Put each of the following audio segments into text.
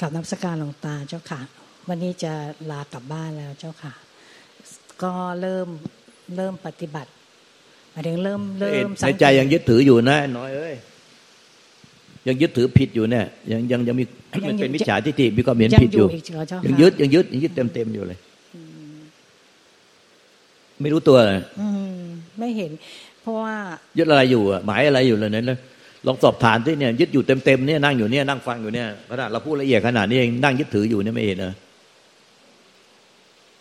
กับนับสการหลวงตาเจ้าค่ะ วันนี้จะลากลับบ้านแล้วเจ้าค่ะ ก็เริ่มเริ่มปฏิบัติหมายถึงเริ่มเริ่มในใจยังยึดถืออยู่นะน้อยเอ้ยยังยึดถือผิดอยู่เนี่ยยังยังยังมีมันเป็นมิจฉาทิฏฐิมีความเห็นผิดอยู่ยังยึดยังยึดยังยึดเต็มเต็มอยู่เลยไม่รู้ตัวเลยไม่เห็น เพราะว่ายึดอะไรอยู่อะหมายอะไรอยู่เลยนั้นล องสอบฐานที่เนี่ยยึดอยู่เต็มเต็มเนี่ยนั่งอยู่เนี่ยนั่งฟังอยู่เนี่ยขนาดเราพูดละเอียดขนาดนี้เองนั่งยึดถืออยู่เนี่ยไม่เห็นเนอะ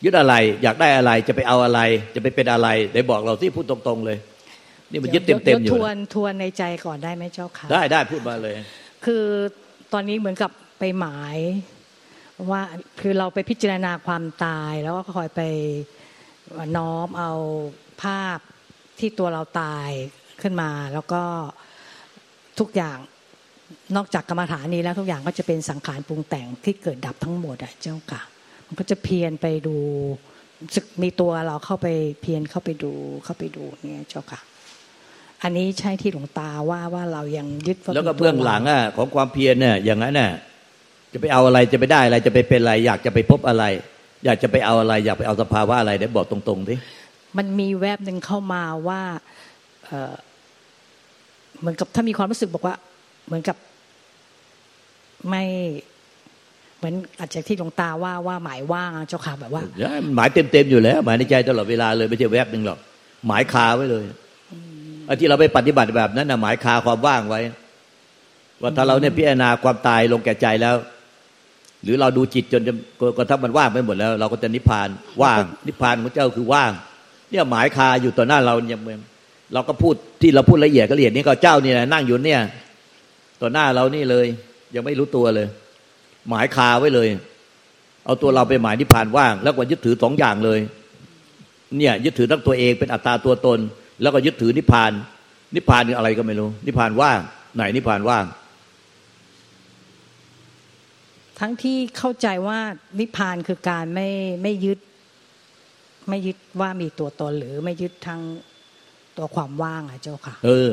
ยึดอะไรอยากได้อะไรจะไปเอาอะไร จะไปเป็นอะไรได้บอกเราที่พูดตรง ๆ เลย นี่มันยึดเต็มเต็มอยู่ทวนทวนในใจก่อนได้ไหมเจ้าค่ะได้ได้พูดมาเลย คือตอนนี้เหมือนกับไปหมายว่าคือเราไปพิจารณาความตายแล้วก็คอยไปน้อมเอาภาพที่ตัวเราตายขึ้นมา แล้วก็ ทุกอย่างนอกจากกรรมฐานนี้แล้วทุกอย่างก็จะเป็นสังขารปรุงแต่งที่เกิดดับทั้งหมดอะเจ้าค่ะ มันก็จะเพียนไปดูมีตัวเราเข้าไปเพียนเข้าไปดูเข้าไปดูเนี่ยเจ้าค่ะ อันนี้ใช่ที่หลวงตาว่าว่าเรายังยึดแล้วก็เบื้องหลังอะของความเพียรเนี่ยอย่างนั้นน่ะจะไปเอาอะไรจะไปได้อะไรจะไปเป็นอะไร อยากจะไปพบอะไร อยากจะไปเอาอะไร อยากไปเอาสภาวะอะไรเดี๋ยวบอกตรงๆดิมันมีแวบหนึ่งเข้ามาว่าเเหมือนกับถ้ามีความรู้สึกบอกว่า เหมือนกับไม่เหมือนอาจจะที่หลวงตาว่าว่าหมายว่างเจ้าค่ะแบบว่าหมายเต็มๆอยู่แล้ว หมายในใจตลอดเวลาเลยไม่ใช่แวบหนึ่งหรอกหมายคาไว้เลยอันที่เราไปปฏิบัติแบบนั้นนะหมายคาความว่างไว้ ว่าถ้าเราเนี่ยพิจารณาความตายลงแก่ใจแล้ว หรือเราดูจิตจนจะกระทั่งมันว่างไปหมดแล้ว เราก็จะนิพพานว่าง นิพพานของเจ้าคือว่าง เนี่ยหมายคาอยู่ต่อหน้าเราเนี่ย เราก็พูดที่เราพูดละเอียดก็ละเอียดนี่ก็เจ้านี่นะนั่งอยู่เนี่ยต่อหน้าเรานี่เลย ยังไม่รู้ตัวเลย หมายคาไว้เลย เอาตัวเราไปหมายนิพพานว่าง แล้วก็ยึดถือสองอย่างเลย เนี่ย ยึดถือทั้งตัวเองเป็นอัตตาตัวตน แล้วก็ยึดถือนิพพาน นิพพานคืออะไรก็ไม่รู้ นิพพานว่างไหนนิพพานว่าง ทั้งที่เข้าใจว่านิพพานคือการไม่ไม่ยึด ไม่ยึดว่ามีตัวตนหรือไม่ยึดทั้ง ตัวความว่างอะเจ้าค่ะ เออ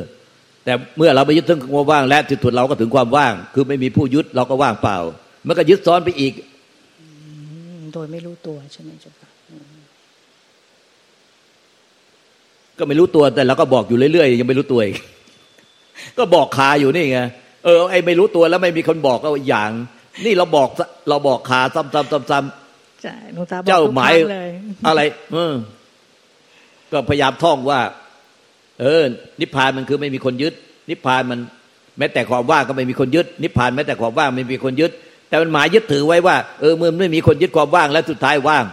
แต่เมื่อเราไปยึดถึงความว่าง และที่สุดเราก็ถึงความว่าง คือไม่มีผู้ยึดเราก็ว่างเปล่ามันก็ยึดซ้อนไปอีกโดยไม่รู้ตัวใช่ไหมเจ้าค่ะก็ไม่รู้ตัวแต่เราก็บอกอยู่เรื่อยๆยังไม่รู้ตัวอีกก็บอกคาอยู่นี่ไงเออไอ้ไม่รู้ตัวแล้วไม่มีคนบอกก็อย่าง นี่เราบอกเราบอกคาซ้ำๆๆๆใช่หลวงตาบอกเจ้าหมายอะไร เออ ก็พยายามท่องว่า เออ นิพพานมันคือไม่มีคนยึด นิพพานมันแม้แต่ความว่างก็ไม่มีคนยึด นิพพานแม้แต่ความว่างไม่มีคนยึด แต่มันหมายยึดถือไว้ว่า เออเมื่อไม่มีคนยึดความว่างแล้วสุดท้ายว่าง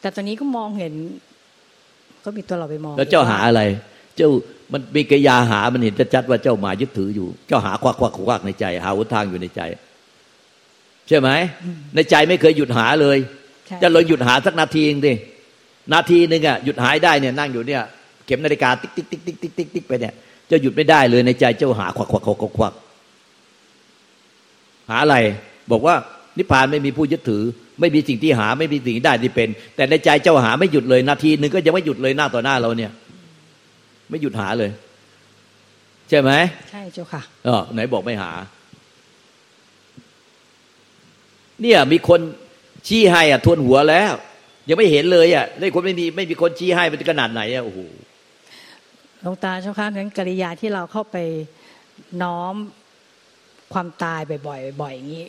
แต่ตอนนี้ก็มองเห็น ก็มีตัวเราไปมอง แล้วเจ้าหาอะไร เจ้ามันมีกิริยาหามันเห็นชัดว่าเจ้าหมายยึดถืออยู่ เจ้าหาควักควักควักในใจ หาหนทางอยู่ในใจ ใช่ไหมในใจไม่เคยหยุดหาเลย จะเลยหยุดหาสักนาทีเองดิ นาทีหนึ่งอะหยุดหาได้เนี่ยนั่งอยู่เนี่ยเข็มนาฬิกาติ๊กติ๊กติ๊กติ๊กติ๊กติ๊กติ๊กไปเนี่ยจะหยุดไม่ได้เลยในใจเจ้าหาควักควักควักควักหาอะไร บอกว่านิพพานไม่มีผู้ยึดถือ ไม่มีสิ่งที่หาไม่มีสิ่งที่ได้ที่เป็น แต่ในใจเจ้าหาไม่หยุดเลย นาทีหนึ่งก็ยังไม่หยุดเลยหน้าต่อหน้าเราเนี่ย ไม่หยุดหาเลย ใช่ไหมใช่เจ้าค่ะเออไหนบอกไม่หา เนี่ยมีคนชี้ให้อะทวนหัวแล้ว ยังไม่เห็นเลยอะได้คนไม่มีไม่มีคนชี้ให้มันขนาดไหนอะโอ้โหหลวงตาเจ้าค่ะนั้นกิริยาที่เราเข้าไปน้อมความตายบ่อยๆบ่อยอย่างนี้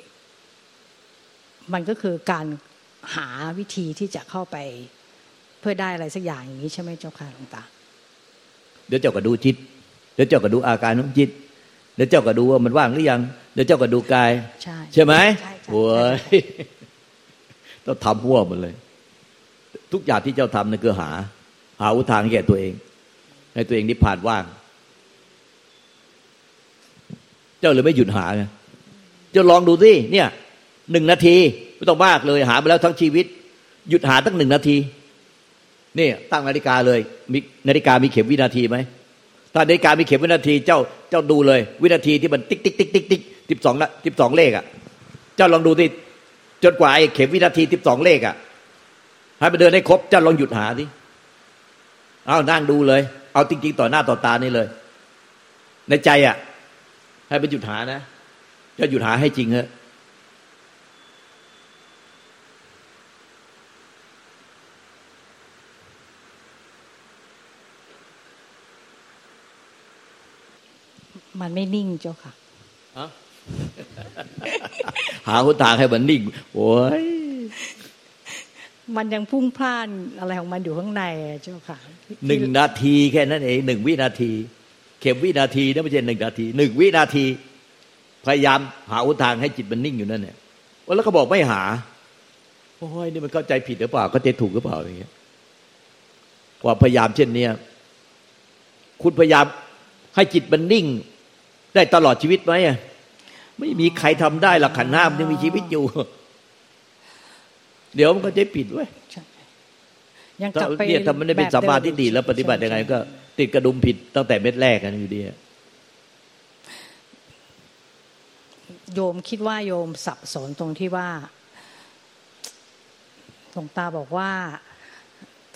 มันก็คือการหาวิธีที่จะเข้าไปเพื่อได้อะไรสักอย่างอย่างนี้ใช่ไหมเจ้าค่ะหลวงตา เดี๋ยวเจ้าก็ดูจิต เดี๋ยวเจ้าก็ดูอาการของจิต เดี๋ยวเจ้าก็ดูว่ามันว่างหรือยัง เดี๋ยวเจ้าก็ดูกาย ใช่ใช่ไหมโอ้ยต้องทำหัวมันเลย ทุกอย่างที่เจ้าทำนั่นคือหา หาอุทางแก่ตัวเอง ให้ตัวเองนิพพานว่าง เจ้าเลยไม่หยุดหาไงเจ้าลองดูสิเนี่ยหนึ่งนาทีไม่ต้องมากเลยหามาแล้วทั้งชีวิต หยุดหาตั้งหนึ่งนาทีนี่ตั้งนาฬิกาเลยมีนาฬิกามีเข็มวินาทีไหมถ้านาฬิกามีเข็มวินาที เจ้าเจ้าดูเลย วินาทีที่มันติ๊กติ๊กติ๊กติ๊กติ๊กสิบสองละสิบสองเลขอะ เจ้าลองดูสิจนกว่าไอ้เข็มวินาทีสิบสองเลขอะ ให้ไปเดินให้ครบจะลองหยุดหาดิเอานั่งดูเลย เอาจริงๆต่อหน้าต่อตานี่เลย ในใจอะ่ะ ให้มันหยุดหานะจะหยุดหาให้จริงเหอะมันไม่นิ่งเจ้าค่ะ หาหนทางให้มันนิ่ง โอ้ย มันยังพุ่งพล่านอะไรของมันอยู่ข้างในเจ้าค่ะหนึ่งนาทีแค่นั้นเองหนึ่งวินาที เข็มวินาทีนะไม่ใช่หนึ่งนาทีหนึ่งวินาที พยายามหาหนทางให้จิตมันนิ่งอยู่นั่นเนี่ยว่าแล้วก็บอกไม่หาโอ้ยนี่มันเข้าใจผิดหรือเปล่า ก็ใจถูกหรือเปล่าอย่างเงี้ยความพยายามเช่นเนี้ยคุณพยายามให้จิตมันนิ่ง ได้ตลอดชีวิตไหมไม่มีใครทำได้หลักขันห้ามยังมีชีวิตอยู่ เดี๋ยวมันก็จะผิดเว้ยใช่ยังกลับไปเนี่ยถ้ามันได้เป็นสัมมาทิฏฐิแล้วปฏิบัติยังไงก็ ติดกระดุมผิดตั้งแต่เม็ดแรกกันอยู่ดีอะโยมคิดว่าโยมสับสนตรงที่ว่าหลวงตาบอกว่า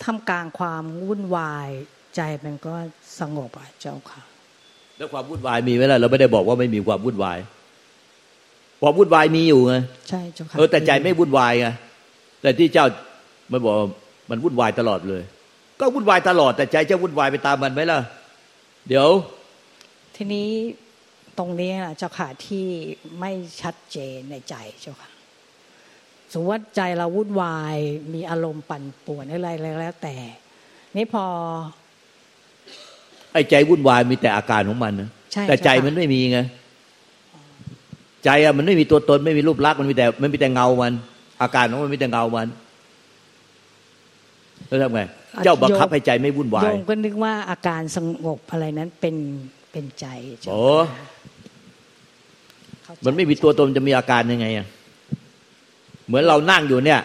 ท่ามกลางความวุ่นวายใจมันก็สงบอะเจ้าค่ะ แล้วความวุ่นวายมีไหมล่ะเราไม่ได้บอกว่าไม่มีความวุ่นวายความวุ่นวายมีอยู่ไงใช่เจ้าค่ะเออแต่ใจไม่วุ่นวายไง แต่ที่เจ้ามันบอกมันวุ่นวายตลอดเลย ก็วุ่นวายตลอด แต่ใจจะวุ่นวายไปตามมันไหมล่ะ เดี๋ยว ทีนี้ตรงนี้นะเจ้าค่ะที่ไม่ชัดเจนในใจเจ้าค่ะสมมติว่าใจเราวุ่นวายมีอารมณ์ปั่นป่วนอะไรแล้วแต่ นี่พอ ไอ้ใจวุ่นวายมีแต่อาการของมันนะใช่แต่ใจเจ้าค่ะมันไม่มีไงใจอะมันไม่มีตัวตนไม่มีรูปลักษณ์มันมีแต่มันมีแต่เงามัน อาการของมันมีแต่เงามันแล้วทำไงเจ้าบังคับให้ใจไม่วุ่นวาโยยมก็นึกว่าอาการสงบอะไรนั้นเป็นเป็นใจเจ้าโอ้ค่ะเข้าใจมันไม่มีตัวตนจะมีอาการยังไงอะเหมือนเรานั่งอยู่เนี่ย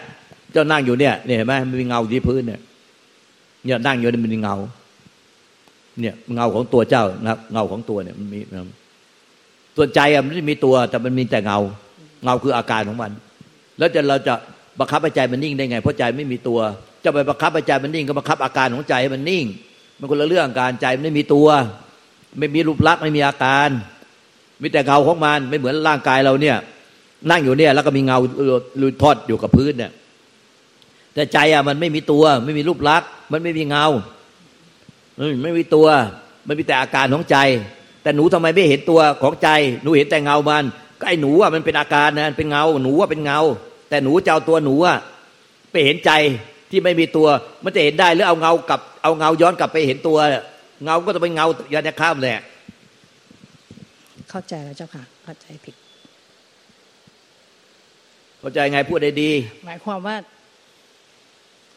เจ้านั่งอยู่เนี่ยเนี่ยเห็นไหมมันมีเงาอยู่ที่พื้นเนี่ยเนี่ยนั่งอยู่เนี่ยมันมีเงา เนี่ยเงาของตัวเจ้านะครับเงาของตัวเนี่ยมันมีส่วนใจอะมันไม่มีตัวแต่มันมีแต่เงา เงาคืออาการของมัน แล้วจะเราจะบังคับให้ใจมันนิ่งได้ไง เพราะใจไม่มีตัว จะไปบังคับให้ใจมันนิ่งก็บังคับอาการของใจให้มันนิ่ง มันคนละเรื่องการใจมันไม่มีตัว ไม่มีรูปลักษณ์ไม่มีอาการ มีแต่เงาของมันไม่เหมือนร่างกายเราเนี่ย นั่งอยู่เนี่ยแล้วก็มีเงาลุยทอดอยู่กับพื้นเนี่ยแต่ใจอะมันไม่มีตัว ไม่มีรูปลักษณ์มันไม่มีเงาไม่มีตัว มันมีแต่อาการของใจ แต่หนูทำไมไม่เห็นตัวของใจ หนูเห็นแต่เงามัน ก็ไอ้หนูอะมันเป็นอาการนะเป็นเงา หนูว่าเป็นเงา แต่หนูจะเอาตัวหนูอะไปเห็นใจที่ไม่มีตัว มันจะเห็นได้หรือเอาเงากลับเอาเงาย้อนกลับไปเห็นตัวเงาก็จะเป็นเงายันข้ามแหละเข้าใจแล้วเจ้าค่ะ เข้าใจผิด เข้าใจไงพูดได้ดี หมายความว่า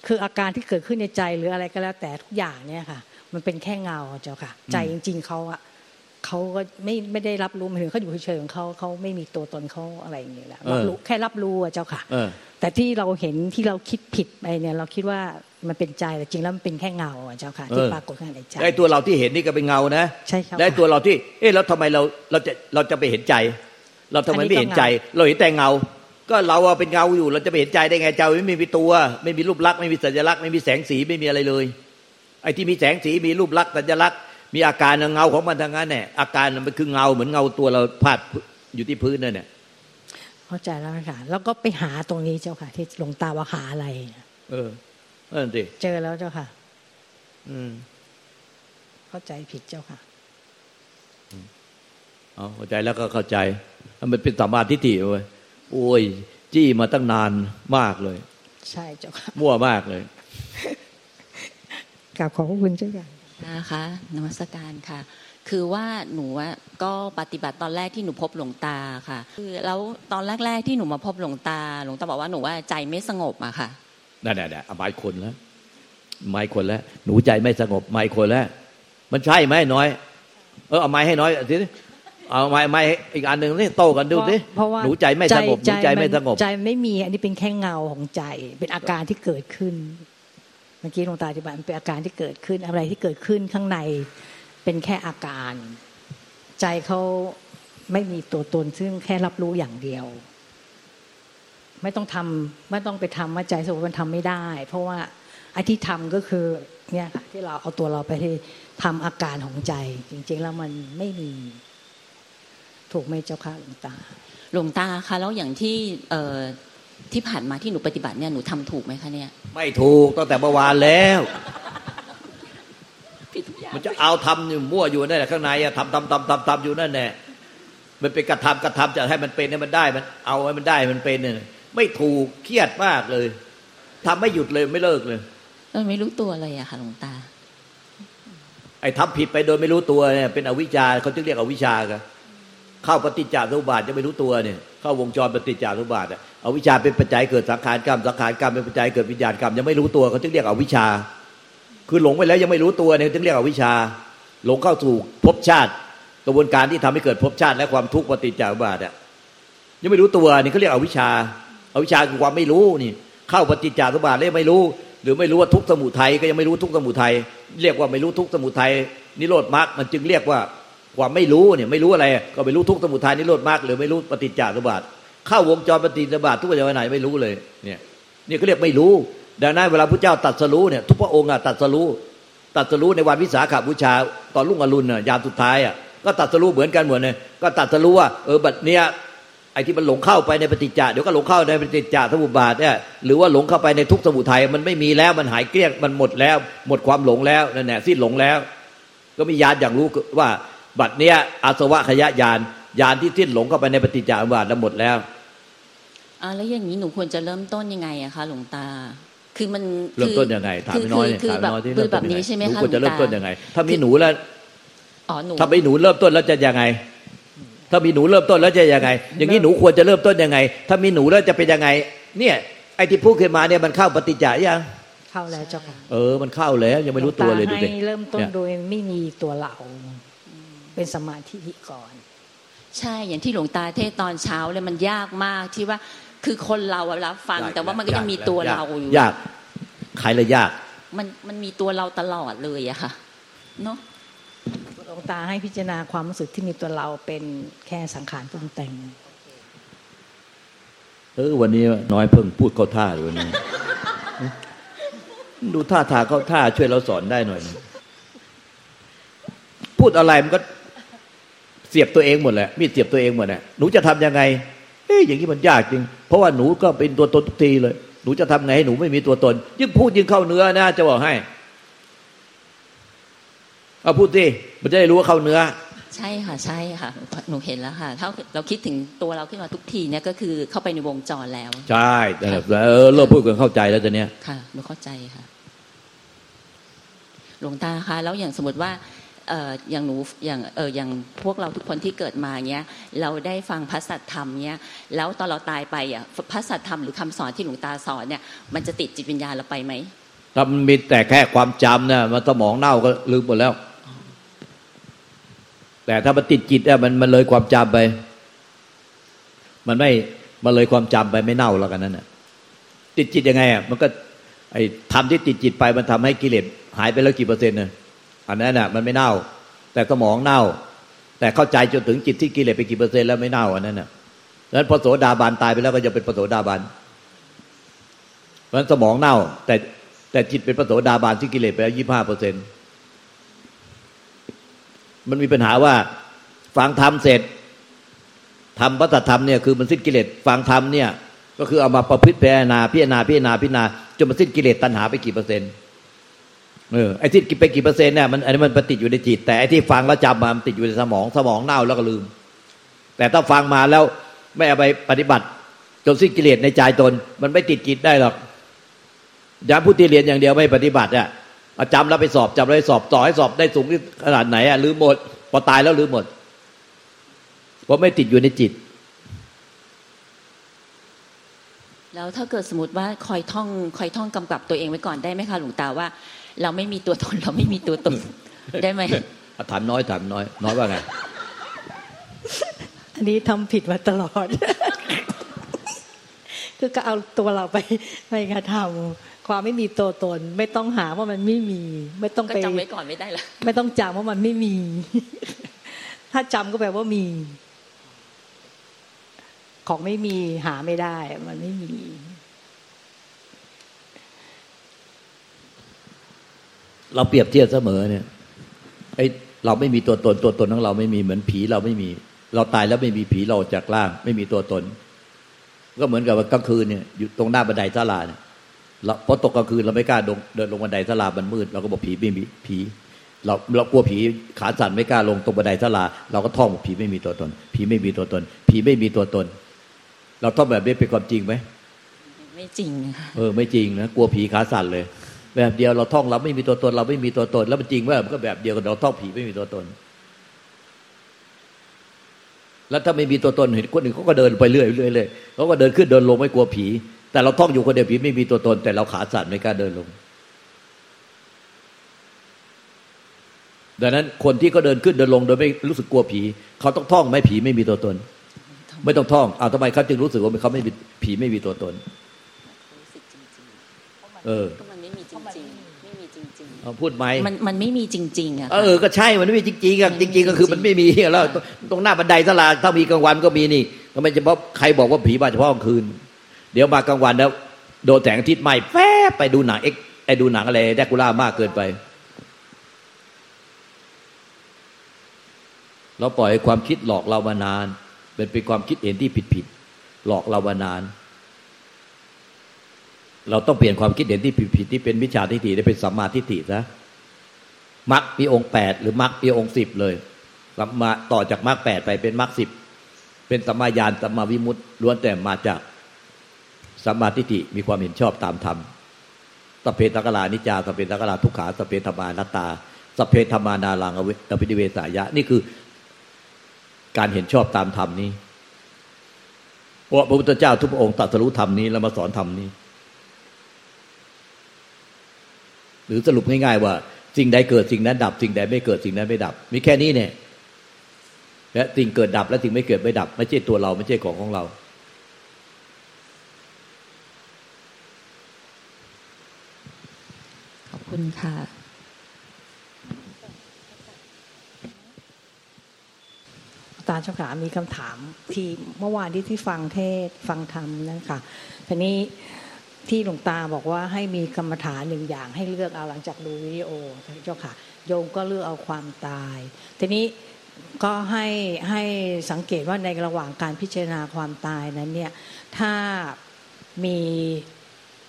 คืออาการที่เกิดขึ้นในใจหรืออะไรก็แล้วแต่ทุกอย่างเนี่ยค่ะ มันเป็นแค่เงาเจ้าค่ะ ใจจริง ๆเขาอะ เขาก็ไม่ไม่ได้รับรู้หมายถึงเขาอยู่เฉยๆของเขาเขาไม่มีตัวตนเขาอะไรอย่างเงี้ยแหละเออรับรู้แค่รับรู้อะเจ้าค่ะเออแต่ที่เราเห็นที่เราคิดผิดไปเนี่ย เราคิดว่ามันเป็นใจแต่จริงแล้วมันเป็นแค่เงาอะเจ้าค่ะที่เออปรากฏขึ้นในใจไอ้ตัวเราที่เห็นนี่ก็เป็นเงานะใช่ครับและไอ้ตัวเราที่เอ๊ะแล้วทำไมเราเราจะเราจะไปเห็นใจ เราทำไมไม่เห็นใจ เราเห็นแต่เงา ก็เราอะเป็นเงาอยู่ เราจะไปเห็นใจได้ไงใจไม่มีตัว ไม่มีรูปลักษณ์ไม่มีสัญลักษณ์ไม่มีแสงสีไม่มีอะไรเลย ไอ้ที่มีแสงสีมีรูปลักษณ์สัญลักษณ์ มีอาการเงาของมันทางนั้นเนี่ยอาการมันคือเงาเหมือนเงาตัวเราพาดอยู่ที่พื้นนั่นเนี่ยเข้าใจแล้วค่ะ แล้วก็ไปหาตรงนี้เจ้าค่ะ ที่หลวงตาว่าหาอะไร เออนั่นสิเจอแล้วเจ้าค่ะ อืม เข้าใจผิดเจ้าค่ะเอาเข้าใจแล้วก็เข้าใจมันเป็นสัมมาทิฏฐิเว้ยโอ้ย จี้มาตั้งนานมากเลย ใช่เจ้าค่ะ มั่วมากเลยกราบขอบพระคุณเจ้าค่ะ นะคะนมัสการค่ะ คือว่าหนูอะก็ปฏิบัติตอนแรกที่หนูพบหลวงตาค่ะ คือแล้วตอนแรกๆที่หนูมาพบหลวงตาหลวงตาบอกว่าหนูว่าใจไม่สงบอะค่ะนั่นแหละเอาไม้คนแล้วไม้คนแล้วหนูใจไม่สงบไม้คนแล้ว มันใช่ไหมน้อย เออเอาไม้ให้น้อยสิเอาไม้ไม้อีกอันหนึ่งนี่โต้กันดูสิเพราะว่าหนูใจไม่สงบหนูใจไม่สงบใจไม่มีอันนี้เป็นแค่เงาของใจ เป็นอาการที่เกิดขึ้น เมื่อกี้หลวงตาอธิบายมันเป็นอาการที่เกิดขึ้นอะไรที่เกิดขึ้นข้างในเป็นแค่อาการ ใจเขาไม่มีตัวตนซึ่งแค่รับรู้อย่างเดียว ไม่ต้องทำไม่ต้องไปทำว่าใจสมมติมันทำไม่ได้ เพราะว่าไอ้ที่ทำก็คือเนี่ยค่ะที่เราเอาตัวเราไปทำอาการของใจ จริง ๆ แล้วมันไม่มี ถูกไหมเจ้าค่ะหลวงตาหลวงตาคะแล้วอย่างที่ ที่ผ่านมาที่หนูปฏิบัติเนี่ยหนูทำถูกไหมคะเนี่ย ไม่ถูกตั้งแต่เมื่อวานแล้วผิดทุกอย่างมันจะเอาทำอยู่มั่วอยู่นั่นแหละข้างในอะทำทำทำทำทำอยู่นั่นแหละมันเป็นกระทำกระทำจะให้มันเป็นให้มันได้มันเอาให้มันได้มันเป็นเนี่ยไม่ถูกเครียดมากเลยทำไม่หยุดเลยไม่เลิกเลยเออไม่รู้ตัวเลยอะค่ะหลวงตา ไอ้ทำผิดไปโดยไม่รู้ตัวเนี่ยเป็นอวิชชาเขาจึงเรียกอวิชชากันเข้าปฏิจจสมุปบาทจะไม่รู้ตัวเนี่ย เข้าวงจรปฏิจจสมุปบาทอะ เอาวิชาเป็นปัจจัยเกิดสังขารกรรมสังขารกรรมเป็นปัจจัยเกิดวิญญาณกรรมยังไม่รู้ตัวเขาจึงเรียกอวิชา คือหลงไปแล้วยังไม่รู้ตัวเนี่ยจึงเรียกอวิชา หลงเข้าสู่ภพชาติกระบวนการที่ทำให้เกิดภพชาติและความทุกข์ปฏิจจสมุปบาทอะยังไม่รู้ตัวนี่เขาเรียกอวิชชาอวิชาคือความไม่รู้นี่ เข้าปฏิจจสมุปบาทแล้ไม่รู้ หรือไม่รู้ว่าทุกข์สมุทัยก็ยังไม่รู้ทุกข์สมุทัยเรียกว่าไม่รู้ทุกข์สมุทัยนิโรธมรรคมันจึงเรียกว่าความไม่รู้เนี่ยไม่รู้อะไร ก็ไม่รู้ทุกสมุทัยนิโรธมรรคหรือไม่รู้ปฏิจจสมุปบาท เข้าวงจรปฏิจจสมุปบาททุกอย่างไหนไม่รู้เลย เนี่ยนี่เขาเรียกไม่รู้ ดังนั้นเวลาพระเจ้าตัดสรู้เนี่ยทุกพระองค์อะตัดสรู้ตัดสรู้ในวันวิสาขบูชา ตอนรุ่งอรุณน่ะยามสุดท้ายอะก็ตัดสรู้เหมือนกันเหมดเลยก็ตัดสรู้ว่าเออบัดเนี้ยไอ้ที่มันหลงเข้าไปในปฏิจจเดี๋ยวก็หลงเข้าในปฏิจจสมุปบาทเนี่ยหรือว่าหลงเข้าไปในทุกสมุทัยมันไม่มีแล้วมันหายเกลี้ยงมันหมดแล้ว หมดความหลงแล้วนั่นแหละสิ้นหลงแล้ว ก็มีญาณอย่างรู้ว่าบัดเนี้ยอาสวะขยะญาณญาณที่สิ้นหลงเข้าไปในปฏิจจสมุปบาทแล้วหมดแล้ว อ่าแล้วอย่างนี้หนูควรจะเริ่มต้นยังไงอะคะหลวงตา คือมันเริ่มต้นยังไงถามคือน้อยเนี่ยคือถามแบบน้อยที่คือเริ่มแบต้นบยังไงนี้ใช่ไหมหนูคะควรจะหลวเริ่มงต้นตายังไง ถ้ามีหนูแล้วอ๋อหนูถ้ามีหนูเริ่มต้นแล้วจะยังไง ถ้ามีหนูเริ่มต้นแล้วจะยังไง อย่างนี้หนูควรจะเริ่มต้นยังไง ถ้ามีหนูแล้วจะเป็นยังไง เนี่ยไอ้ที่พูดขึ้นมาเนี่ยมันเข้าปฏิจจายังเข้าแล้วเจ้าค่ะเออมันเข้าแล้วยังไม่รู้ตัวเลยหดูงตาดิให้เริ่มต้นเนี่ยโดยไม่มีตัวเราเป็นสมาธิก่อน ใช่อย่างที่หลวงตาเทศน์ตอนเช้าเลยมันยากมากที่ว่า คือคนเราอะรับฟัง แต่ว่ามันก็ยังมีตัวเราอยู่ยากใครละยาก มันมันมีตัวเราตลอดเลยอะค่ะเนาะหลวงตาให้พิจารณาความรู้สึกที่มีตัวเราเป็นแค่สังขารปรุงแต่งเออวันนี้น้อยเพิ่งพูดเข้าท่าเลยวันนี้ ดูท่าทางเข้าท่าช่วยเราสอนได้หน่อยนะพูดอะไรมันก็เสียบตัวเองหมดแหละมีดเสียบตัวเองหมดแหละหนูจะทำยังไง เอ้ยอย่างนี้มันยากจริง เพราะว่าหนูก็เป็นตัวตนทุกทีเลย หนูจะทำไงให้หนูไม่มีตัวตน ยิ่งพูดยิ่งเข้าเนื้อนะจะบอกให้เอาพูดสิมันจะได้รู้ว่าเข้าเนื้อ ใช่ค่ะใช่ค่ะ หนูเห็นแล้วค่ะถ้าเราคิดถึงตัวเราขึ้นมาทุกทีเนี่ยก็คือเข้าไปในวงจรแล้ว ใช่แต่เออเริ่มพูดกันเข้าใจแล้วตอนเนี้ยค่ะหนูเข้าใจค่ะหลวงตาคะแล้วอย่างสมมติว่าเอย่างหนูอย่างเอออย่างพวกเราทุกคนที่เกิดมาเนี้ยเราได้ฟังพระสัทธรรมเนี้ยแล้วตอนเราตายไปอะพระสัทธรรมหรือคำสอนที่หลวงตาสอนเนี่ยมันจะติดจิตวิญญาณเราไปไหมถ้ามันมีแต่แค่ความจำเนี่ยมันสมองเน่าก็ลืมหมดแล้ว แต่ถ้ามันติดจิตเนี่ยมันมันเลยความจำไป มันไม่มันเลยความจำไปไม่เน่าแล้วกันนั่นน่ะติดจิตยังไงอะมันก็ไอ้ทำที่ติดจิตไปมันทำให้กิเลสหายไปแล้วกี่เปอร์เซ็นต์เนี่ย อันนั้นน่ะมันไม่เน่า แต่สมองเน่า แต่เข้าใจจนถึงจิตที่กิเลสไปกี่เปอร์เซ็นต์แล้วไม่เน่าอันนั้นน่ะนั้นพอโสดาบันตายไปแล้วก็จะเป็นปโสดาบันเพราะฉะนั้นสมองเน่า แต่แต่จิตเป็นปโสดาบันที่กิเลสไปแล้วยี่ห้าเปอร์เซ็นต์มันมีปัญหาว่าฟังธรรมเสร็จทำพระธรรมเนี่ยคือมันสิ้นกิเลสฟังธรรมเนี่ย ก็คือเอามาประพฤติพิจารณาพิจารณาพิจารณาพิจารณาจนมันสิ้นกิเลสตัณหาไปกี่เปอร์เซ็นต์ เออไอ้ที่ไปกี่เปอร์เซ็นต์เนี่ยมันอันนี้มันปติดอยู่ในจิตแต่ไอ้ที่ฟังแล้วจำมามันติดอยู่ในสมองสมองเน่าแล้วก็ลืม แต่ถ้าฟังมาแล้วไม่เอาไปปฏิบัติจนสิ้นกิเลสในใจตน มันไม่ติดจิตได้หรอกยามผู้ที่เรียนอย่างเดียวไม่ปฏิบัติอะอาจำแล้วไปสอบจำแล้วไปสอบต่อให้สอบได้สูงที่ขนาดไหนอะลืมหมดพอตายแล้วลืมหมดเพราะไม่ติดอยู่ในจิต แล้วถ้าเกิดสมมติว่าคอยท่องคอยท่องกำกับตัวเองไว้ก่อนได้ไหมคะหลวงตาว่า เราไม่มีตัวตนเราไม่มีตัวตนได้ไหมอะถามน้อยถามน้อย น้อยว่าไง อันนี้ทำผิดมาตลอด คือก็เอาตัวเราไปไปกระทำความไม่มีตัวตน ไม่ต้องหาว่ามันไม่มี ไม่ต้องก็ไปจำไว้ก่อนไม่ได้ละไม่ต้องจำว่ามันไม่มี ถ้าจำก็แปลว่ามี ของไม่มีหาไม่ได้ มันไม่มี เราเปรียบเทียบเสมอเนี่ยไอ้เราไม่มีตัวตนตัวตนของเราไม่มีเหมือนผีเราไม่มี เราตายแล้วไม่มีผีเราจากล่าง ไม่มีตัวตน ก็เหมือนกับว่ากลางคืนเนี่ยอยู่ตรงหน้าบันไดศาลาเนี่ยเราพอตกกลางคืนเราไม่กล้าเดินลงบันไดศาลามันมืดเราก็บอกผีไม่มีผี เราเรากลัวผีขาสั่นไม่กล้าลงตรงบันไดศาลาเราก็ท่องผีไม่มีตัวตน ผีไม่มีตัวตน ผีไม่มีตัวตน เราท่องแบบนี้เป็นความจริงไหมไม่จริงค่ะเออไม่จริงนะกลัวผีขาสั่นเลย แบบเดียวเราท่องเราไม่มีตัวตน เราไม่มีตัวตน แล้วมันจริงว่ามันก็แบบเดียวกันเราท่องผีไม่มีตัวตน แล้วถ้าไม่มีตัวตนเห็นคนอื่นเขาก็เดินไปเรื่อยเรื่อยเลยเขาก็เดินขึ้นเดินลงไม่กลัวผี แต่เราท่องอยู่คนเดียวผีไม่มีตัวตน แต่เราขาสั่นไม่กล้าเดินลง ดังนั้นคนที่เขาเดินขึ้นเดินลงโดยไม่รู้สึกกลัวผีเขาต้องท่องไม่ผีไม่มีตัวตน ไม่ต้องท่องเอาทำไมเขาจึงรู้สึกว่าเขาไม่มีผีไม่มีตัวตนรู้สึกจริงเออ พูดไหมๆมันมันไม่มีจริง ๆอะเออก็ใช่มันไม่มีจริงๆอะจริง ๆ ก็คือมันไม่มีแล้วตรงหน้าบันไดสลาถ้ามีกลางวันก็มีนี่ ก็ไม่เฉพาะใครบอกว่าผีมาเฉพาะกลางคืน เดี๋ยวมากลางวันแล้วโดนแสงอาทิตย์ไหม้แฟบไปดูหนังเอ็กไอดูหนังอะไรแดกกูล่ามากเกินไป เราปล่อยให้ความคิดหลอกเรามานานเป็นเป็นความคิดเห็นที่ผิดๆหลอกเรามานาน เราต้องเปลี่ยนความคิดเห็นที่ผิดที่เป็นมิจฉาทิฏฐิได้เป็นสัมมาทิฏฐิซะมรรคมีองค์แปดหรือมรรคมีองค์สิบเลยสัมมาต่อจากมรรคแปดไปเป็นมรรคสิบเป็นสัมมาญาณสัมมาวิมุตติล้วนแต่มาจากสัมมาทิฏฐิมีความเห็นชอบตามธรรมสพเพตกลานิจาสพเพตกลาทุกขาสพเพธรรมานตาสพเพธรรมานารังอวิอภิเวสายะ นี่คือ การเห็นชอบตามธรรมนี้พระพระพุทธเจ้าทุกพระองค์ตรัสรู้ธรรมนี้แล้วมาสอนธรรมนี้ หรือสรุปง่ายๆว่าสิ่งใดเกิดสิ่งนั้นดับ สิ่งใดไม่เกิดสิ่งนั้นไม่ดับ มีแค่นี้เนี่ยและสิ่งเกิดดับและสิ่งไม่เกิดไม่ดับ ไม่ใช่ตัวเราไม่ใช่ของของเรา ขอบคุณค่ะ อาจารย์เจ้าขามีคำถามที่เมื่อวานที่ที่ฟังเทศฟังธรรมนั่นค่ะทีนี้ ที่หลวงตาบอกว่าให้มีกรรมฐานหนึ่งอย่างให้เลือกเอาหลังจากดูวิดีโอเจ้าค่ะ โยมก็เลือกเอาความตาย ทีนี้ก็ให้ให้สังเกตว่าในระหว่างการพิจารณาความตายนั้นเนี่ยถ้ามี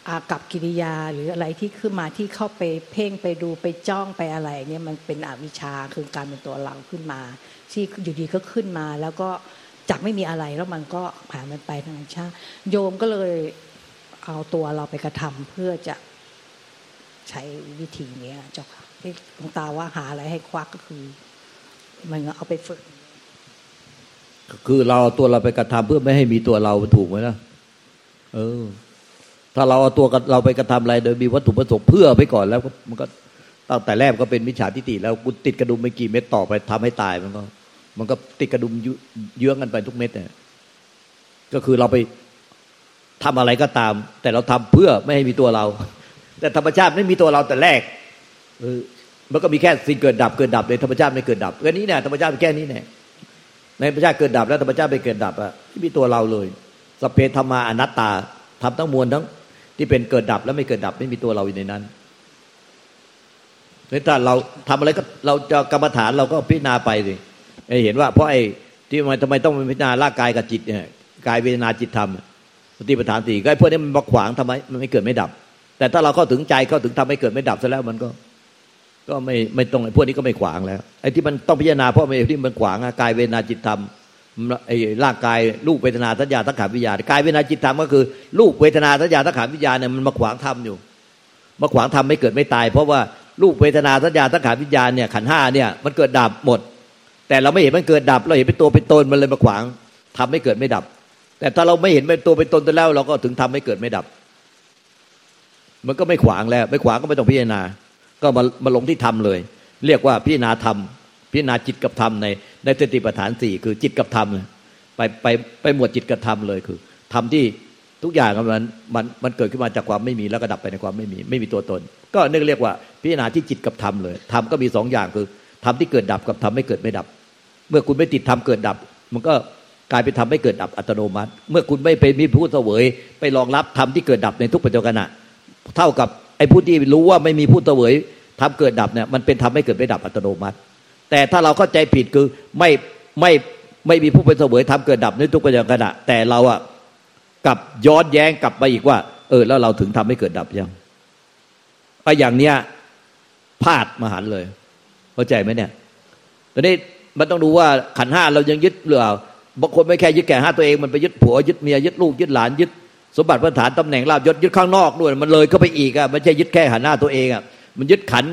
อากับกิริยาหรืออะไรที่ขึ้นมาที่เข้าไปเพ่งไปดูไปจ้องไปอะไรเนี่ยมันเป็นอวิชชาคือการเป็นตัวเราขึ้นมา ที่อยู่ดีก็ขึ้นมาแล้วก็จากไม่มีอะไรแล้วมันก็ผ่านมันไปธรรมชาติโยมก็เลย เอาตัวเราไปกระทำเพื่อจะใช้วิธีนี้เจ้าค่ะที่หลวงตาว่าหาอะไรให้ควักก็คือ มันเอาไปฝึก คือเราเอาตัวเราไปกระทำเพื่อไม่ให้มีตัวเราถูกไหมล่ะเออ ถ้าเราเอาตัวเราไปกระทำอะไร โดยมีวัตถุประสงค์เพื่อไปก่อนแล้วมันก็ตั้งแต่แรกก็เป็นมิจฉาทิฏฐิแล้วกูติดกระดุมไปกี่เม็ดต่อไปทำให้ตายมันก็ มันก็ติดกระดุมเยื้องกันไปทุกเม็ดเนี่ยก็คือเราไป ทำอะไรก็ตาม แต่เราทำเพื่อไม่ให้มีตัวเรา แต่ธรรมชาติไม่มีตัวเราแต่แรกมันก็มีแค่สิ่งเกิดดับเกิดดับเลยธรรมชาติไม่เกิดดับแค่นี้เนี่ยธรรมชาติเป็นแค่นี้เนี่ยในธรรมชาติเกิดดับแล้วธรรมชาติไม่เกิดดับอะไม่มีตัวเราเลยสพเพธรรมาอนัตตาทำทั้งมวลทั้ง ที่เป็นเกิดดับแล้วไม่เกิดดับไม่มีตัวเราอยู่ในนั้นเพราะถ้าเราทำอะไรก็เราจะกรรมฐานเราก็พิจารณาไปสิเห็นว่าเพราะไอ้ที่ทำไมทำไมต้องพิจารณาร่างกายกับจิตเนี่ยกายเวทนาจิตธรรม สติปัฏฐานสี่ก็ไอ้พวกนี้มันมาขวางทำไมมันไม่เกิดไม่ดับ แต่ถ้าเราเข้าถึงใจเข้าถึงทำให้เกิดไม่ดับซะแล้วมันก็ ก็ไม่ไม่ตรงไอ้พวกนี้ก็ไม่ขวางแล้วไอ้ที่มันต้องพิจารณาเพราะไอ้ที่มันขวางกายเวนาจิตธรรมไอ้ร่างกายรูปเวทนาสัญญาสังขารวิญญาณกายเวทนาจิตธรรมก็คือรูปเวทนาสัญญาสังขารวิญญาณเนี่ยมันมาขวางธรรมอยู่มาขวางธรรมไม่เกิดไม่ตาย เพราะว่ารูปเวทนาสัญญาสังขารวิญญาณเนี่ยขันห้าเนี่ยมันเกิดดับหมด แต่เราไม่เห็นมันเกิดดับ เราเห็นเป็นตัวเป็นตนมันเลยมาขวางทำไม่เกิดไม่ดับ แต่ถ้าเราไม่เห็นเป็นตัวเป็นตนแต่แล้ว เราก็ถึงทำไม่เกิดไม่ดับ มันก็ไม่ขวางแล้ว ไม่ขวางก็ไม่ต้องพิจารณา ก็มามาลงที่ธรรมเลย เรียกว่าพิจารณาธรรมพิจารณาจิตกับธรรมในในสติปัฏฐานสี่คือจิตกับธรรมไปไปไปหมวดจิตกับธรรมเลยคือธรรมที่ทุกอย่างมันมันมันเกิดขึ้นมาจากความไม่มีแล้วก็ดับไปในความไม่มี ไม่มีตัวตน ก็นึกเรียกว่าพิจารณาที่จิตกับธรรมเลยธรรมก็มีสองอย่างคือธรรมที่เกิดดับกับธรรมไม่เกิดไม่ดับ เมื่อคุณไม่ติดธรรมเกิดดับ มันก็ กลายเป็นธรรมไม่เกิดดับอัตโนมัติ เมื่อคุณไม่ไปมีผู้เสวย ไปรองรับธรรมที่เกิดดับในทุกปัจจุบันเท่ากับไอ้ผู้ที่รู้ว่าไม่มีผู้เสวยทำเกิดดับเนี่ยมันเป็นทำให้เกิดไม่ดับอัตโนมัติ แต่ถ้าเราเข้าใจผิดคือไม่ไม่ไม่มีผู้เป็นเสวยธรรมเกิดดับในทุกปัจจุบันแต่เราอะกลับย้อนแย้งกลับไปอีกว่า เออ แล้วเราถึงทำให้เกิดดับยังไอ้อย่างเนี้ยพลาดมหันเลยเข้าใจไหมเนี่ยตอนนี้มันต้องดูว่าขันห้าเรายังยึดหรือเปล่า บางคนไม่แค่ยึดแก่ห้าตัวเองมันไปยึดผัวยึดเมียยึดลูกยึดหลานยึดสมบัติพื้นฐานตำแหน่งลาบยศยึดข้างนอกด้วยมันเลยก็ไปอีกอะไม่ใช่ยึดแค่ขันห้าตัวเองอะมันยึดขัน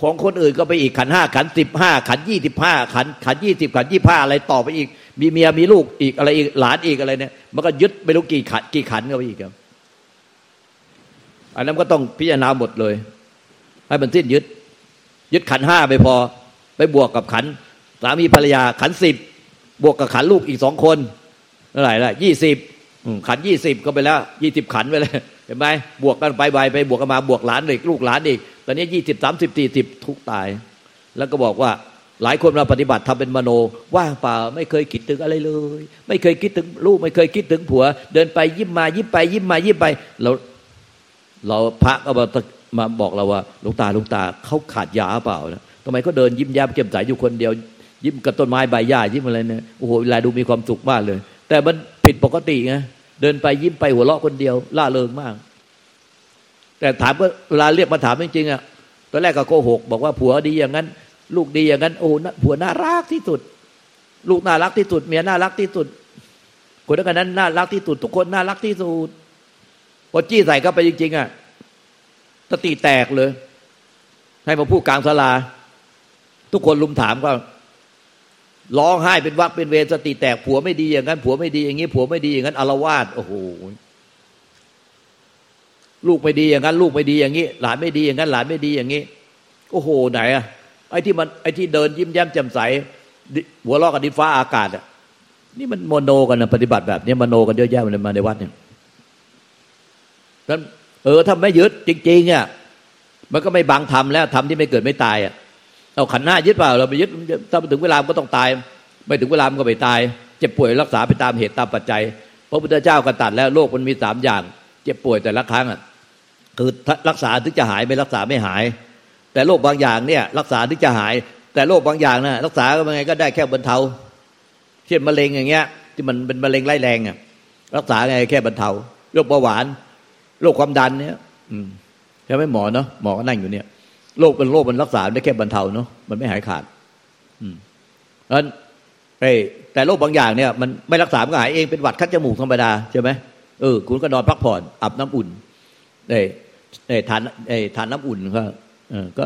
ของคนอื่นก็ไปอีกขันห้าขันสิบห้าขันยี่สิบห้าขันขันยี่สิบขันยี่ห้าอะไรต่อไปอีก มีเมียมีลูกอีกอะไรอีกหลานอีกอะไรเนี่ยมันก็ยึดไม่รู้กี่ขันกี่ขันก็ไปอีกครับอันนั้นก็ต้องพิจารณาหมดเลย ให้มันสิ้นยึด ยึดขันห้าไปพอ ไปบวกกับขันสามีภรรยาขันสิบ บวกกับขันลูกอีกสองคนเท่าไหร่ละยี่สิบขันยี่สิบก็ไปแล้วยี่สิบขันไปเลยเห็นไหมบวกกันไปไปไปบวกกันมาบวกหลานอีกลูกหลานอีก ตอนนี้ยี่สิบสามสิบสี่สิบทุกตาย แล้วก็บอกว่าหลายคนมาปฏิบัติทำเป็นมโน ว่างเปล่าไม่เคยคิดถึงอะไรเลย ไม่เคยคิดถึงลูกไม่เคยคิดถึงผัว เดินไปยิ้มมายิ้มไปยิ้มมายิ้มไปเราเราพระก็มาบอกเราว่าลุงตาลุงตาเขาขาดยาเปล่านะทำไมเขาเดินยิ้มแย้มเก็บใสอยู่คนเดียว ยิ้มกับต้นไม้ใบหญ้ายิ้มอะไรเนี่ยโอ้โหเวลาดูมีความสุขมากเลย แต่มันผิดปกติไงเดินไปยิ้มไปหัวเราะคนเดียวล่าเริงมาก แต่ถามเวลาเรียกมาถามจริงๆอะตอนแรกก็โกหก บอกว่าผัวดีอย่างนั้น ลูกดีอย่างนั้น โอ้ผัวน่ารักที่สุด ลูกน่ารักที่สุด เมียน่ารักที่สุด คนนั้นนั้นน่ารักที่สุด ทุกคนน่ารักที่สุดพอจี้ใส่เข้าไปจริงๆอะสติแตกเลย ให้มาพูดกลางศาลา ทุกคนลุมถามก็ ร้องไห้เป็นวักเป็นเวรสติแตกผัวไม่ดีอย่างนั้น ผัวไม่ดีอย่างนี้ ผัวไม่ดีอย่างนั้นอารวาสโอ้โหลูกไม่ดีอย่างนั้น ลูกไม่ดีอย่างนี้ หลานไม่ดีอย่างนั้น หลานไม่ดีอย่างนี้โอ้โหไหนอะไอ้ที่มันไอ้ที่เดินยิ้มแย้มแจ่มใสหัวลอกกันดิฟ้าอากาศอะนี่มันโมโนกันนะปฏิบัติแบบนี้มโนกันเยอะแยะมาในวัดเนี่ยนั้นเออถ้าไม่ยึดจริงๆอะมันก็ไม่บังทำแล้วทำที่ไม่เกิดไม่ตายอะ เอาขันหน้ายึดเปล่าเราไปยึดถ้าถึงเวลาก็ต้องตาย ไม่ถึงเวลาก็ไม่ตาย เจ็บป่วยรักษาไปตามเหตุตามปัจจัยพระพุทธเจ้าก็ตัดแล้วโรคมันมีสามอย่าง เจ็บป่วยแต่ละครั้งอะคือรักษาถึงจะหายไม่รักษาไม่หาย แต่โรคบางอย่างเนี่ย รักษาถึงจะหาย แต่โรคบางอย่างนะรักษาก็ยังไงก็ได้แค่บรรเทาเช่นมะเร็งอย่างเงี้ย ที่มันเป็นมะเร็งไร้แรงอะรักษาไงแค่บรรเทาโรคเบาหวานโรคความดันเนี่ย อืมใช่ไหมหมอเนาะหมอก็นั่งอยู่เนี่ย โรคเป็นโรคมันรักษาได้แค่บรรเทาเนาะมันไม่หายขาด อืมเพราะฉะนั้นแต่โรคบางอย่างเนี่ยมันไม่รักษามันหายเองเป็นหวัดคัดจมูกธรรมดาใช่ไหมเออคุณก็นอนพักผ่อนอาบน้ำอุ่นเอ้เอ้ทานเอ้ทานน้ำอุ่นก็เออก็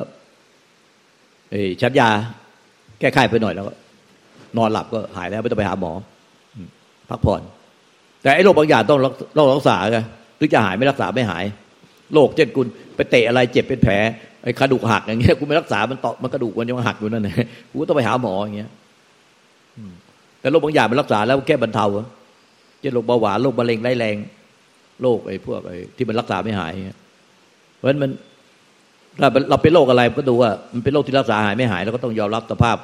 เอ้ชัดยา แก้ไขไปหน่อยแล้วก็นอนหลับก็หายแล้วไม่ต้องไปหาหมอพักผ่อน แต่ไอ้โรคบางอย่างต้องต้องรักษาไงหรือจะหายไม่รักษาไม่หายโรคเช่นคุณไปเตะอะไรเจ็บเป็นแผล ไอ้กระดูกหักอย่างเงี้ยคุณไม่รักษามันต่อมันกระดูกมันยังหักอยู่นั่นแหละก็ต้องไปหาหมออย่างเงี้ยแต่โรคบางอย่างมันรักษาแล้วแค่บรรเทาเช่นโรคเบาหวานโรคมะเร็งไร้แรงโรคไอ้พวกไอ้ที่มันรักษาไม่หายเพราะฉะนั้นมันถ้าเราเป็นโรคอะไรก็ดูว่ามันเป็นโรคที่รักษาหายไม่หายเราก็ต้องยอมรับสภาพ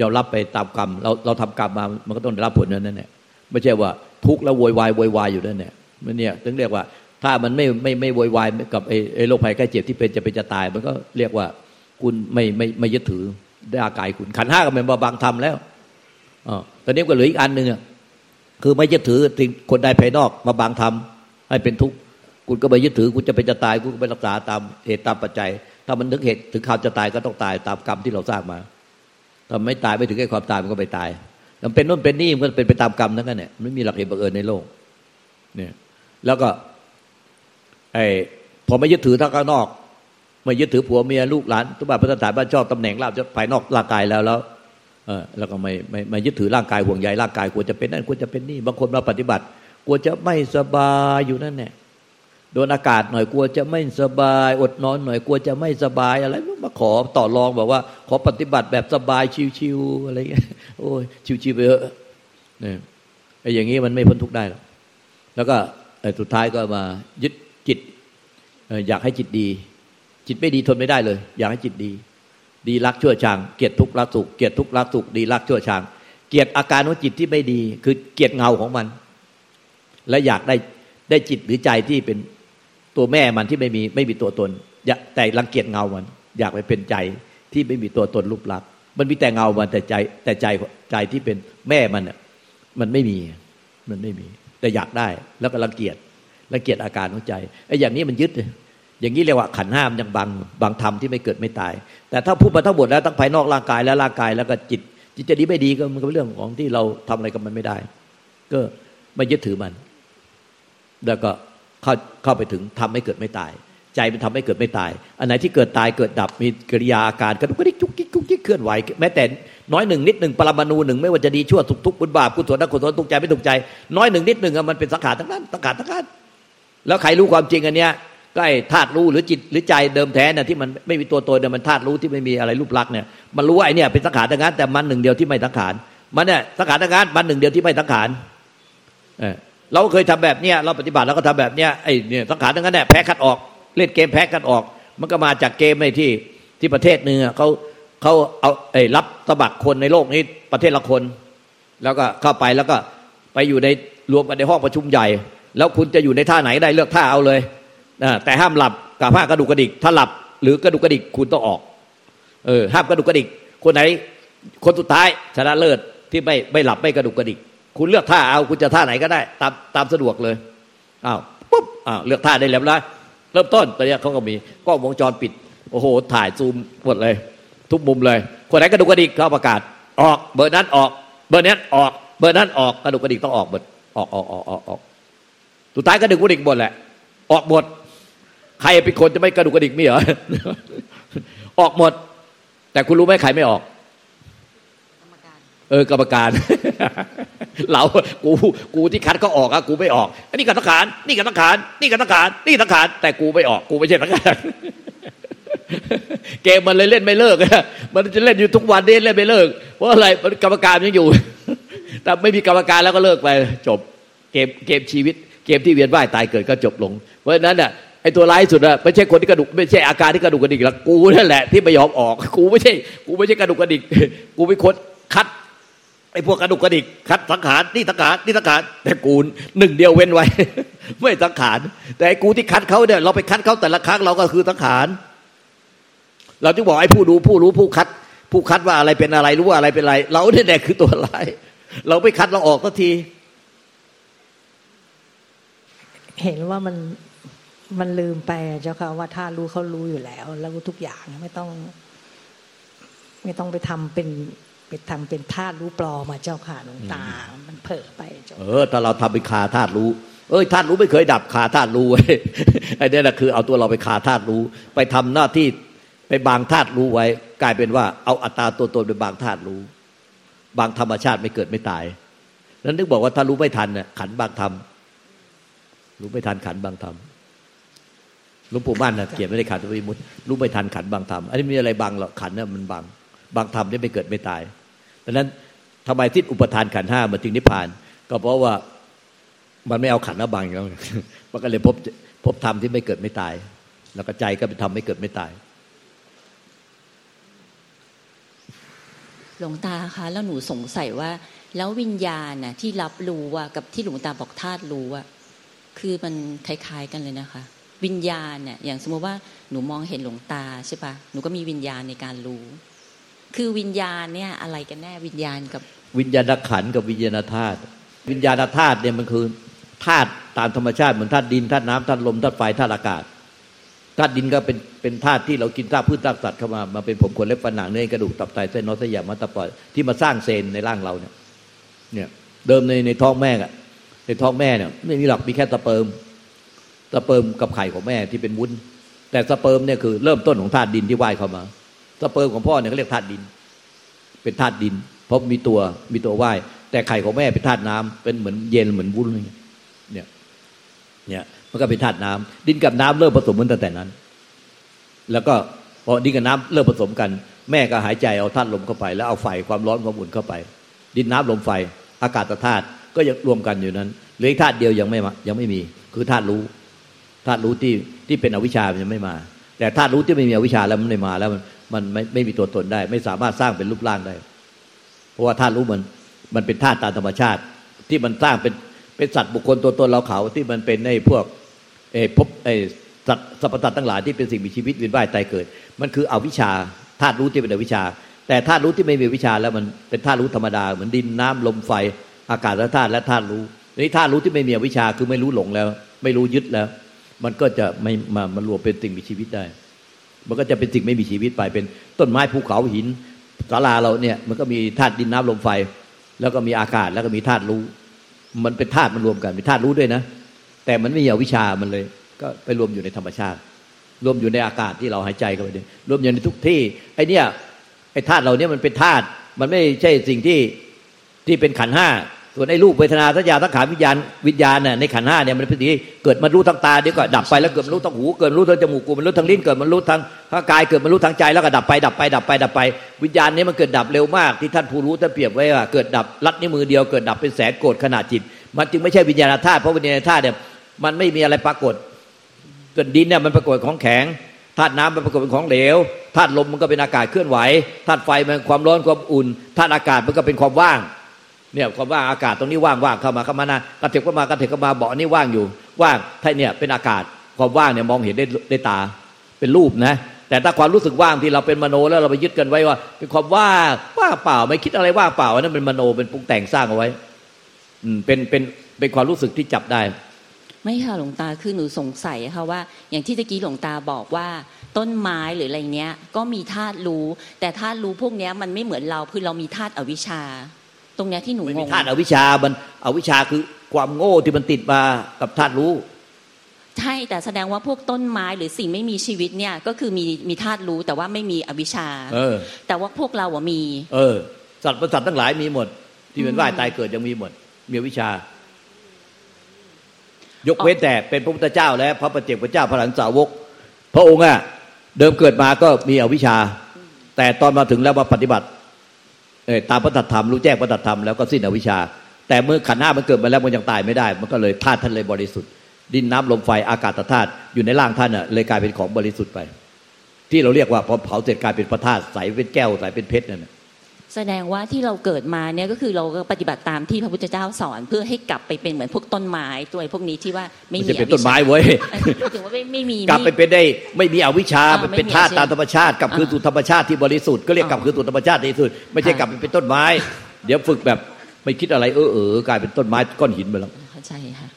ยอมรับไปตามกรรม เราเราทำกรรมมามันก็ต้องได้รับผลนั้นแหละไม่ใช่ว่าทุกข์แล้วโวยวายโวยวายอยู่นั่นแหละมันเนี่ยถึงเรียกว่า ถ้ามันไม่ไม่ไม่โวยวายกับไอ้โรคภัยใกล้เจ็บที่เป็นจะเป็นจะตาย มันก็เรียกว่าคุณไม่ไม่ไม่ยึดถือได้อากายคุณ ขันห้าก็เป็นบางทำแล้วอ๋อตอนนี้ก็เหลืออีกอันหนึ่งคือไม่ยึดถือสิ่งคนใดภายนอกมาบางทำให้เป็นทุกข์คุณก็ไปยึดถือคุณจะเป็นจะตายคุณก็ไปรักษาตามเหตุตามปัจจัย ถ้ามันถึงเหตุถึงข่าวจะตายก็ต้องตายตามกรรมที่เราสร้างมาถ้าไม่ตายไม่ถึงแค่ความตายมันก็ไปตายมันเป็นนู่นเป็นนี่มันเป็นไปตามกรรมนั่นแหละไม่มีหลักเหตุบังเอิญในโลกเนี่ยแล้วก็ ไอ้พอไม่ยึดถือทางข้างนอกไม่ยึดถือผัวเมียลูกหลานทุกบ้านพัฒนาบ้านชอบตำแหน่งลาบจะภายนอกร่างกายแล้วแล้วเออแล้วก็ไม่ไม่ไม่ยึดถือร่างกายห่วงใยร่างกายควรจะเป็นนั่นควรจะเป็นนี่บางคนมาปฏิบัติกลัวจะไม่สบายอยู่นั่นแหละโดนอากาศหน่อยกลัวจะไม่สบาย อดนอนหน่อยกลัวจะไม่สบายอะไรมาขอต่อรองบอกว่า ขอปฏิบัติแบบสบายชิวๆอะไรเงี้ยโอ้ยชิวๆไปเถอะเนี่ยไอ้อย่างนี้มันไม่พ้นทุกข์ได้หรอกแล้วก็สุดท้ายก็มายึด จิตอยากให้จิตดี จิตไม่ดีทนไม่ได้เลย อยากให้จิตดี ดีรักชั่วชางเกียรติทุกรักสุขเกียรติทุกรักสุขดีรักชั่วชางเกียรติอาการของจิตที่ไม่ดี คือเกียรติเงาของมัน และอยากได้ได้จิตหรือใจที่เป็นตัวแม่มันที่ไม่มีไม่มีตัวตนแต่รังเกียจเงามัน อยากไปเป็นใจที่ไม่มีตัวตนรูปลักษณ์มันมีแต่เงามันแต่ใจแต่ใจใจที่เป็นแม่มันมันไม่มีมันไม่มี แต่อยากได้แล้วก็รังเกียจ รังเกียจอาการของใจไอ้อย่างนี้มันยึด อย่างนี้เรียกว่าขันห้ามยังบางบางธรรมที่ไม่เกิดไม่ตาย แต่ถ้าพูดมาทั้งหมดแล้วทั้งภายนอกร่างกายและร่างกายแล้วก็จิต จิตจะดีไม่ดีก็มันก็เรื่องของที่เราทำอะไรกับมันไม่ได้ ก็ไม่ยึดถือมัน แล้วก็เข้าเข้าไปถึงทำให้เกิดไม่ตาย ใจมันทำให้เกิดไม่ตาย อันไหนที่เกิดตายเกิดดับมีกิริยาอาการกระดุกกระดิกจุกจิกจุกจิกเคลื่อนไหวแม้แต่น้อยหนึ่งนิดหนึ่งปรมาณูหนึ่งไม่ว่าจะดีชั่วทุกทุกบุญบาปกุศลนักกุศลทุกใจไม่ถูกใจ น้อยหนึ่งนิดหนึ่งมันเป็นสังขารทั้งนั้นสังขารทั้งนั้น แล้วใครรู้ความจริงอันเนี้ยก็ไอ้ธาตุรู้หรือจิตหรือใจเดิมแท้น่ะที่มันไม่มีตัวตนเนี่ยมันธาตุรู้ที่ไม่มีอะไรรูปลักษณ์เนี่ยมันรู้ว่าไอ้เนี่ยเป็นสังขารทั้งนั้นแต่มันหนึ่งเดียวที่ไม่สังขารมันเนี่ยสังขารทั้งนั้นมันหนึ่งเดียวที่ไม่สังขารเออเราเคยทำแบบเนี้ยเราปฏิบัติเราก็ทำแบบเนี้ยไอ้เนี่ยสังขารทั้งนั้นเนี่ยแพ้คัดออกเล่นเกมแพ้คัดออก มันก็มาจากเกมไอ้ที่ที่ประเทศหนึ่งเขาเขาเอาไอ้รับสมัครคนในโลกนี้ประเทศละคน แล้วก็เข้าไปแล้วก็ไปอยู่ในรวมกันในห้องประชุมใหญ่ แล้วคุณจะอยู่ในท่าไหนได้เลือกท่าเอาเลยนะแต่ห้ามหลับกับผ้ากระดุกกระดิกถ้าหลับหรือกระดุกกระดิกคุณต้องออกเออห้ามกระดุกกระดิกคนไหน คนสุดท้ายชนะเลิศที่ไม่ไม่หลับไม่กระดุกกระดิกคุณเลือกท่าเอาคุณจะท่าไหนก็ได้ ตามตามสะดวกเลยอ้าวปุ๊บอ้าวเลือกท่าได้แล้วนะเริ่มต้นตอนนี้เขาก็มีกล้องวงจรปิดโอ้โห ถ่ายซูมหมดเลย ทุกมุมเลย คนไหนกระดุกกระดิกเขาประกาศ ออกเบอร์นั้นออก เบอร์นี้ออก เบอร์นั้นออกกระดุกกระดิกต้องออกหมดออกออกออกออกออก สุดท้ายกระดุกกระดิกหมดแหละ ออกหมด ใครเป็นคนจะไม่กระดุกกระดิกมีเหรอออกหมด แต่คุณรู้ไหมใครไม่ออกเออกรรมการ เรากูกูที่คัดก็ออกอะกูไม่ออกอันนี้กับสังขารนี่กับสังขารนี่กับสังขารนี่สังขาร แต่กูไม่ออก กูไม่ใช่สังขารเกมมันเลยเล่นไม่เลิกอะมันจะเล่นอยู่ทุกวันนี้เล่นไม่เลิกเพราะอะไรมันกรรมการยังอยู่แต่ไม่มีกรรมการแล้วก็เลิกไป จบ เกมเกมชีวิต เกมที่เวียนว่ายตายเกิดก็จบลง เพราะฉะนั้นอะไอ้ตัวร้ายสุดอะไม่ใช่คนที่กระดุกไม่ใช่อาการที่กระดุกกระดิกหรอกกูนั่นแหละที่ไม่ยอมออกกูไม่ใช่กูไม่ใช่กระดุกกระดิกกูเป็นคนคัดไอ้พวกกระดุกกระดิกคัดสังขารนี่สังขารนี่สังขารแต่กูหนึ่งเดียวเว้นไว้ ไม่สังขารแต่ไอ้กูที่คัดเขาเนี่ยเราไปคัดเขาแต่ละครั้งเราก็คือสังขารเราจึงบอกไอ้ผู้ดูผู้รู้ผู้คัด ผู้คัดว่าอะไรเป็นอะไรรู้ว่าอะไรเป็นอะไร เราเนี่ยแหละคือตัวร้ายเราไม่คัดเราออกก็ที เห็นว่ามันมันลืมไปเจ้าค่ะว่าถ้ารู้เขารู้อยู่แล้ว แล้วรู้ทุกอย่างไม่ต้อง ไม่ต้องไปทำเป็นไปทำเป็นธาตุรู้ปลอมาเจ้าค่ะหลวงตา มันเผลอไปเจ้าเออถ้าเราทำเป็นคาธาตุรู้ เอ้ยธาตุรู้ไม่เคยดับคาธาตุรู้ไว้ไอ้นี่แหละคือเอาตัวเราไปคาธาตุรู้ ไปทำหน้าที่ไปบางธาตุรู้ไว้ กลายเป็นว่าเอาอัตตาตัวตนไปบางธาตุรู้ บางธรรมชาติไม่เกิดไม่ตาย นั้นนึกบอกว่าถ้ารู้ไม่ทันน่ะขันบางธรรม รู้ไม่ทันขันบางธรรมหลวงปู่มั่นนะเขียนไม่ได้ขันวิมุตรู้ไม่ทันขันบางธรรมอันนี้มีอะไรบางหรอกขันน่ะมันบางบางธรรมนี่ไม่เกิดไม่ตายดังนั้นทำไมที่อุปทานขันห้ามาถึงนิพพาน ก็เพราะว่ามันไม่เอาขันมาบังแล้วมันก็เลยพบพบธรรมที่ไม่เกิดไม่ตาย แล้วก็ใจก็เป็นธรรมไม่เกิดไม่ตาย หลวงตาคะแล้วหนูสงสัยว่า แล้ววิญญาณน่ะที่รับรู้ว่ากับที่หลวงตาบอกธาตุรู้อะ คือมันคล้ายๆกันเลยนะคะ วิญญาณเนี่ยอย่างสมมติว่าหนูมองเห็นหลวงตาใช่ปะหนูก็มีวิญญาณในการรู้ คือวิญญาณเนี่ยอะไรกันแน่วิญญาณกับ วิญญาณขันกับวิญญาณธาตุวิญญาณธาตุเนี่ยมันคือธาตุตามธรรมชาติเหมือนธาตุดินธาตุน้ำธาตุลมธาตุไฟธาตุอากาศธาตุดินก็เป็นเป็นธาตุที่เรากินธาตุพืชธาตุสัตว์เข้ามามาเป็นผมขนเล็บฟันหนังเนื้อกระดูกตับไตเส้นน้อยเส้นใหญ่ม้ามปอดที่มาสร้างเซลล์ในร่างเราเนี่ยเนี่ยเดิมในในท้องแม่อะ ในท้องแม่เนี่ยไม่มีหรอกมีแค่สเปิร์มสเปิร์มกับไข่ของแม่ที่เป็นวุ้น แต่สเปิร์มเนี่ยคือเริ่มต้นของธาตุดินที่ว่ายเข้ามาสเปิร์มของพ่อเนี่ยเขาเรียกธาตุดิน เป็นธาตุดิน เพราะมีตัวมีตัวว่าย แต่ไข่ของแม่เป็นธาตุน้ำเป็นเหมือนเย็นเหมือนวุ้นเนี่ยเนี่ยมันก็เป็นธาตุน้ำดินกับน้ำเริ่มผสมกันตั้งแต่นั้น แล้วก็พอดินกับน้ำเริ่มผสมกัน แม่ก็หายใจเอาธาตุลมเข้าไป แล้วเอาไฟความร้อนความอุ่นเข้าไป ดินน้ำลมไฟ อากาศธาตุ ก็ยังรวมกันอยู่นั้นเหลืออีกธาตุเดียวยังไม่มายังไม่มี คือธาตุรู้ธาตุรู้ที่ที่เป็นอวิชชามันยังไม่มา แต่ธาตุรู้ที่ไม่มีอวิชชาแล้วมันไม่มาแล้วมันมันไม่ไม่มีตัวตนได้ ไม่สามารถสร้างเป็นรูปร่างได้ เพราะว่าธาตุรู้มันมันเป็นธาตุตามธรรมชาติ ที่มันสร้างเป็นเป็นสัตว์บุคคลตัวตนเราเขาที่มันเป็นในพวกเออพบเอสัตว์สัพพสัตว์ทั้งหลายที่เป็นสิ่งมีชีวิตวียนว่ายตายเกิด มันคืออวิชชาธาตุรู้ที่เป็นอวิชชา แต่ธาตุรู้ที่ไม่มีวิชาแล้วมันเป็นธาตุรู้ธรรมดาเหมือนดินน้ำลมไฟ อากาศธาตุและธาตุรู้ทีนี้ธาตุรู้ที่ไม่มีวิชาคือไม่รู้หลงแล้ว ไม่รู้ยึดแล้ว มันก็จะไม่มามารวมเป็นสิ่งมีชีวิตได้ มันก็จะเป็นสิ่งไม่มีชีวิตไปเป็นต้นไม้ภูเขาหินศาลาเราเนี่ยมันก็มีธาตุดินน้ำลมไฟ แล้วก็มีอากาศแล้วก็มีธาตุรู้ มันเป็นธาตุมันรวมกันมีธาตุรู้ด้วยนะ แต่มันไม่มีวิชามันเลย ก็ไปรวมอยู่ในธรรมชาติ รวมอยู่ในอากาศที่เราหายใจเข้าไปเนี่ยรวมอยู่ในทุกที่ไอเนี่ยไอธาตุเราเนี่ยมันเป็นธาตุมันไม่ใช่สิ่งที่ที่เป็นขันห้า ส่วนไอ้รูปเวทนาสัญญาสังขารวิญญาณวิญญาณน่ะในขันห้าเนี่ยมันเป็นสิ่งเกิดมันรู้ทางตาเดี๋ยวก็ดับไปแล้วเกิดมันรู้ทางหูเกิดมันรู้ทางจมูกกูมันรู้ทางลิ้นเกิดมันรู้ทางร่างกายเกิดมันรู้ทางใจแล้วก็ดับไปดับไปดับไปดับไป วิญญาณนี้มันเกิดดับเร็วมากที่ท่านผู้รู้ท่านเปรียบไว้ว่าเกิดดับลัดนิ้วมือเดียวเกิดดับเป็นแสนโกรธขนาดจิต มันจึงไม่ใช่วิญญาณธาตุเพราะวิญญาณธาตุเนี่ยมันไม่มีอะไรปรากฏส่วนดินเนี่ยมันปรากฏของแข็งธาตุน้ำมันปรากฏเป็นของเหลวธาตุลมมันก็เป็นอากาศเคลื่อนไหวธาตุไฟมันความร้อนความอุ่นธาตุอากาศมันก็เป็นความว่าง เนี่ยความว่างอากาศตรงนี้ว่างว่างเข้ามาเข้ามานะกระเถิบเข้ามากระเถิบเข้ามาเบาะนี่ว่างอยู่ ว่างถ้าเนี่ยเป็นอากาศความว่างเนี่ยมองเห็นได้ได้ตาเป็นรูปนะ แต่ถ้าความรู้สึกว่างที่เราเป็นมโนแล้วเราไปยึดกันไว้ว่า เป็นความว่างว่างเปล่าไม่คิดอะไรว่างเปล่าอันนั้นเป็นมโนเป็นปรุงแต่งสร้างเอาไว้ อืมเป็นเป็นเป็นความรู้สึกที่จับได้ ไม่ค่ะหลวงตาคือหนูสงสัยค่ะว่า อย่างที่ตะกี้หลวงตาบอกว่าต้นไม้หรืออะไรเนี้ย ก็มีธาตุรู้ แต่ธาตุรู้พวกเนี้ยมันไม่เหมือนเราคือเรามีธาตุอวิชชา ตรงเนี้ยที่หนูไม่งมีงธาตุอวิชชามันอวิชชาคือความโง่ที่มันติดมากับธาตุรู้ ใช่แต่แสดงว่าพวกต้นไม้หรือสิ่งไม่มีชีวิตเนี่ยก็คือมีมีธาตุรู้แต่ว่าไม่มีอวิชชาเออ แต่ว่าพวกเราอะมี เออ สัตว์ประสัตว์ทั้งหลายมีหมด ที่เป็นว่ายตายเกิดยังมีหมด มีอวิชชา ยกเว้นแต่เป็นพระพุทธเจ้า และพระปัจเจกพระเจ้าพระหลันสาวก พระองค์อะเดิมเกิดมาก็มีอวิชชา แต่ตอนมาถึงแล้วมาปฏิบัติเออ ตามพระตัดธรรมรู้แจ้งพระตัดธรรมแล้วก็สิ้นอวิชชา แต่เมื่อขันห้ามันเกิดมาแล้วมันยังตายไม่ได้ มันก็เลยธาตุท่านเลยบริสุทธิ์ ดินน้ำลมไฟอากาศธาตุอยู่ในร่างท่านอะเลยกลายเป็นของบริสุทธิ์ไป ที่เราเรียกว่าพอเผาเสร็จกลายเป็นพระธาตุใสเป็นแก้วใสเป็นเพชรนั่นน่ะ แสดงว่าที่เราเกิดมาเนี่ยก็คือเราก็ปฏิบัติตามที่พระพุทธเจ้าสอน เพื่อให้กลับไปเป็นเหมือนพวกต้นไม้ตัวไอ้พวกนี้ที่ว่าไม่มันมีจะเป็นต้นไม้เว้ยเออหมายถึงว่าไม่ไม่มีกลับไปเป็นได้ไม่มีอวิชชาอ่ามันเป็นไม่มีธาตุอาชีพตามธรรมชาติกลับคืนอ่าสู่ธรรมชาติที่บริสุทธิ์ก็เรียกอ่ากลับคืนสู่ธรรมชาติในที่สุดไม่ใช่ค่ะกลับไปเป็นต้นไม้ เดี๋ยวฝึกแบบไม่คิดอะไรเออเออกลายเป็นต้นไม้ก้อนหินไปแล้วเข้าใจค่ะ